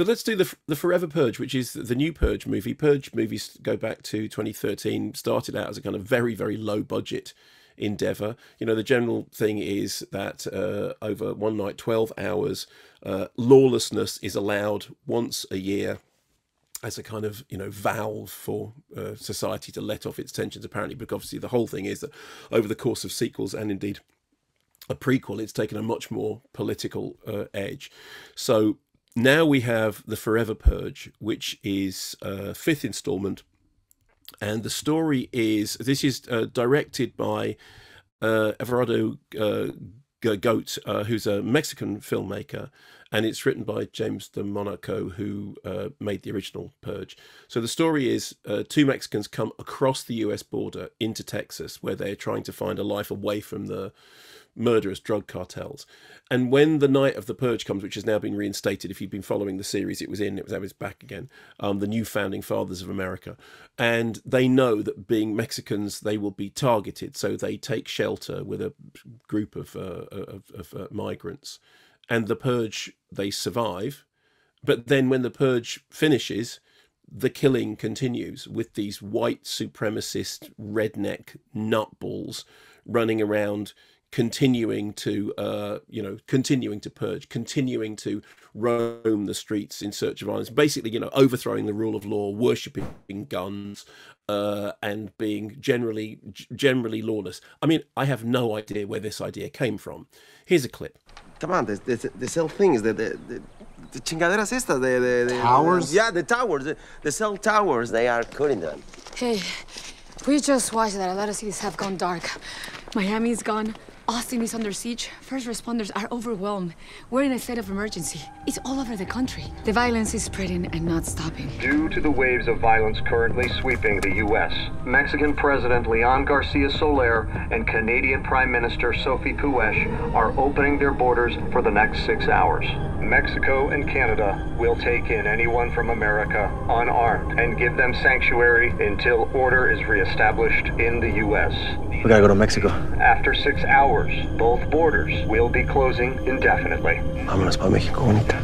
So let's do the the Forever Purge, which is the new Purge movie. Purge movies go back to 2013. Started out as a kind of very very low budget endeavor. You know, the general thing is that uh, over one night, 12 hours, uh, lawlessness is allowed once a year as a kind of you know valve for uh, society to let off its tensions apparently because obviously the whole thing is that over the course of sequels and indeed a prequel it's taken a much more political uh, edge so now we have the forever purge which is a fifth installment and the story is this is uh, directed by uh, Everardo uh, Gout, uh, who's a Mexican filmmaker, and it's written by James DeMonaco, who uh, made the original Purge. So the story is uh, two Mexicans come across the U.S. border into Texas, where they're trying to find a life away from the murderous drug cartels. And when the night of the purge comes, which has now been reinstated, if you've been following the series, it was in, it was, was back again, um, the new founding fathers of America. And they know that being Mexicans, they will be targeted. So they take shelter with a group of, uh, of, of uh, migrants. And the purge, they survive. But then when the purge finishes, the killing continues with these white supremacist redneck nutballs running around continuing to uh, you know continuing to purge continuing to roam the streets in search of violence basically you know overthrowing the rule of law worshipping guns uh, and being generally generally lawless. I mean i have no idea where this idea came from. Here's a clip. Come on this, this, this whole thing is the, the, the, the chingaderas estas the, the, the towers? Yeah the towers the, the cell towers they are cutting them. Hey we just watched that. A lot of cities have gone dark. Miami's gone Austin is under siege. First responders are overwhelmed. We're in a state of emergency. It's all over the country. The violence is spreading and not stopping. Due to the waves of violence currently sweeping the U.S., Mexican President Leon Garcia Soler and Canadian Prime Minister Sophie Puech are opening their borders for the next six hours. Mexico and Canada will take in anyone from America unarmed and give them sanctuary until order is reestablished in the U.S. We gotta go to Mexico. After six hours, both borders will be closing indefinitely. Vámonos para México, bonita.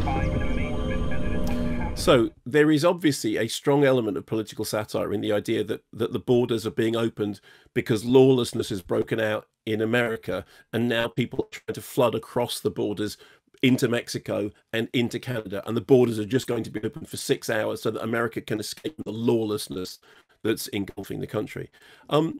So there is obviously a strong element of political satire in the idea that, that the borders are being opened because lawlessness has broken out in America, and now people are trying to flood across the borders into Mexico and into Canada, and the borders are just going to be open for six hours so that America can escape the lawlessness that's engulfing the country. Um,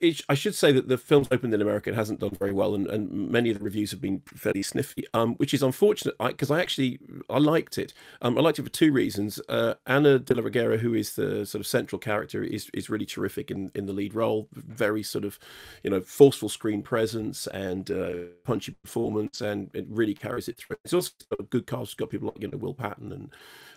it, I should say that the film's opened in America. It hasn't done very well, and, and many of the reviews have been fairly sniffy, um, which is unfortunate because I, I, actually I liked it. Um, I liked it for two reasons. Uh, Ana de la Reguera, who is the sort of central character, is is really terrific in, in the lead role. Very sort of, you know, forceful screen presence and uh, punchy performance, and it really carries it through. It's also got a good cast. It's got people like you know Will Patton and,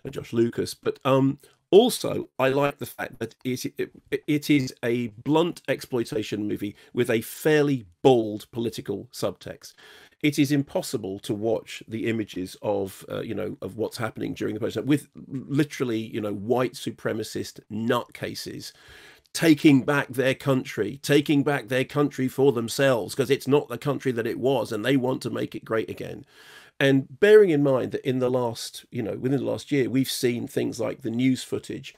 and Josh Lucas, but um, also, I like the fact that it, it, it is a blunt exploitation movie with a fairly bold political subtext. It is impossible to watch the images of, uh, you know, of what's happening during the protest with literally, you know, white supremacist nutcases taking back their country, taking back their country for themselves because it's not the country that it was and they want to make it great again. And bearing in mind that in the last, you know, within the last year, we've seen things like the news footage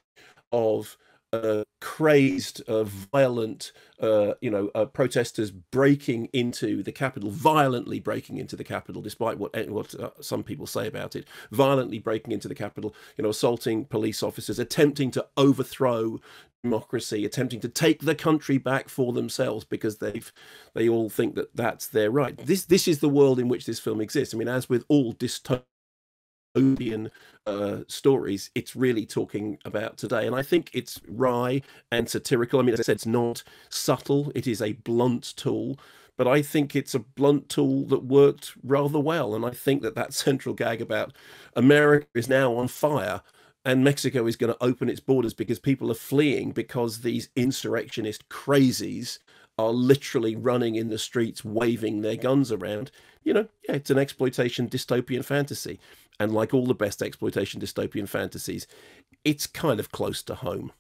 of uh, crazed, uh, violent, uh, you know, uh, protesters breaking into the Capitol, violently breaking into the Capitol, despite what eh, what uh, some people say about it, violently breaking into the Capitol, you know, assaulting police officers, attempting to overthrow democracy, attempting to take the country back for themselves because they've they all think that that's their right. This this is the world in which this film exists. I mean, as with all dystopian uh, stories, it's really talking about today, and I think it's wry and satirical. I mean, as I said, it's not subtle; it is a blunt tool. But I think it's a blunt tool that worked rather well. And I think that that central gag about America is now on fire and Mexico is going to open its borders because people are fleeing because these insurrectionist crazies are literally running in the streets waving their guns around. You know, yeah, it's an exploitation dystopian fantasy. And like all the best exploitation dystopian fantasies, it's kind of close to home.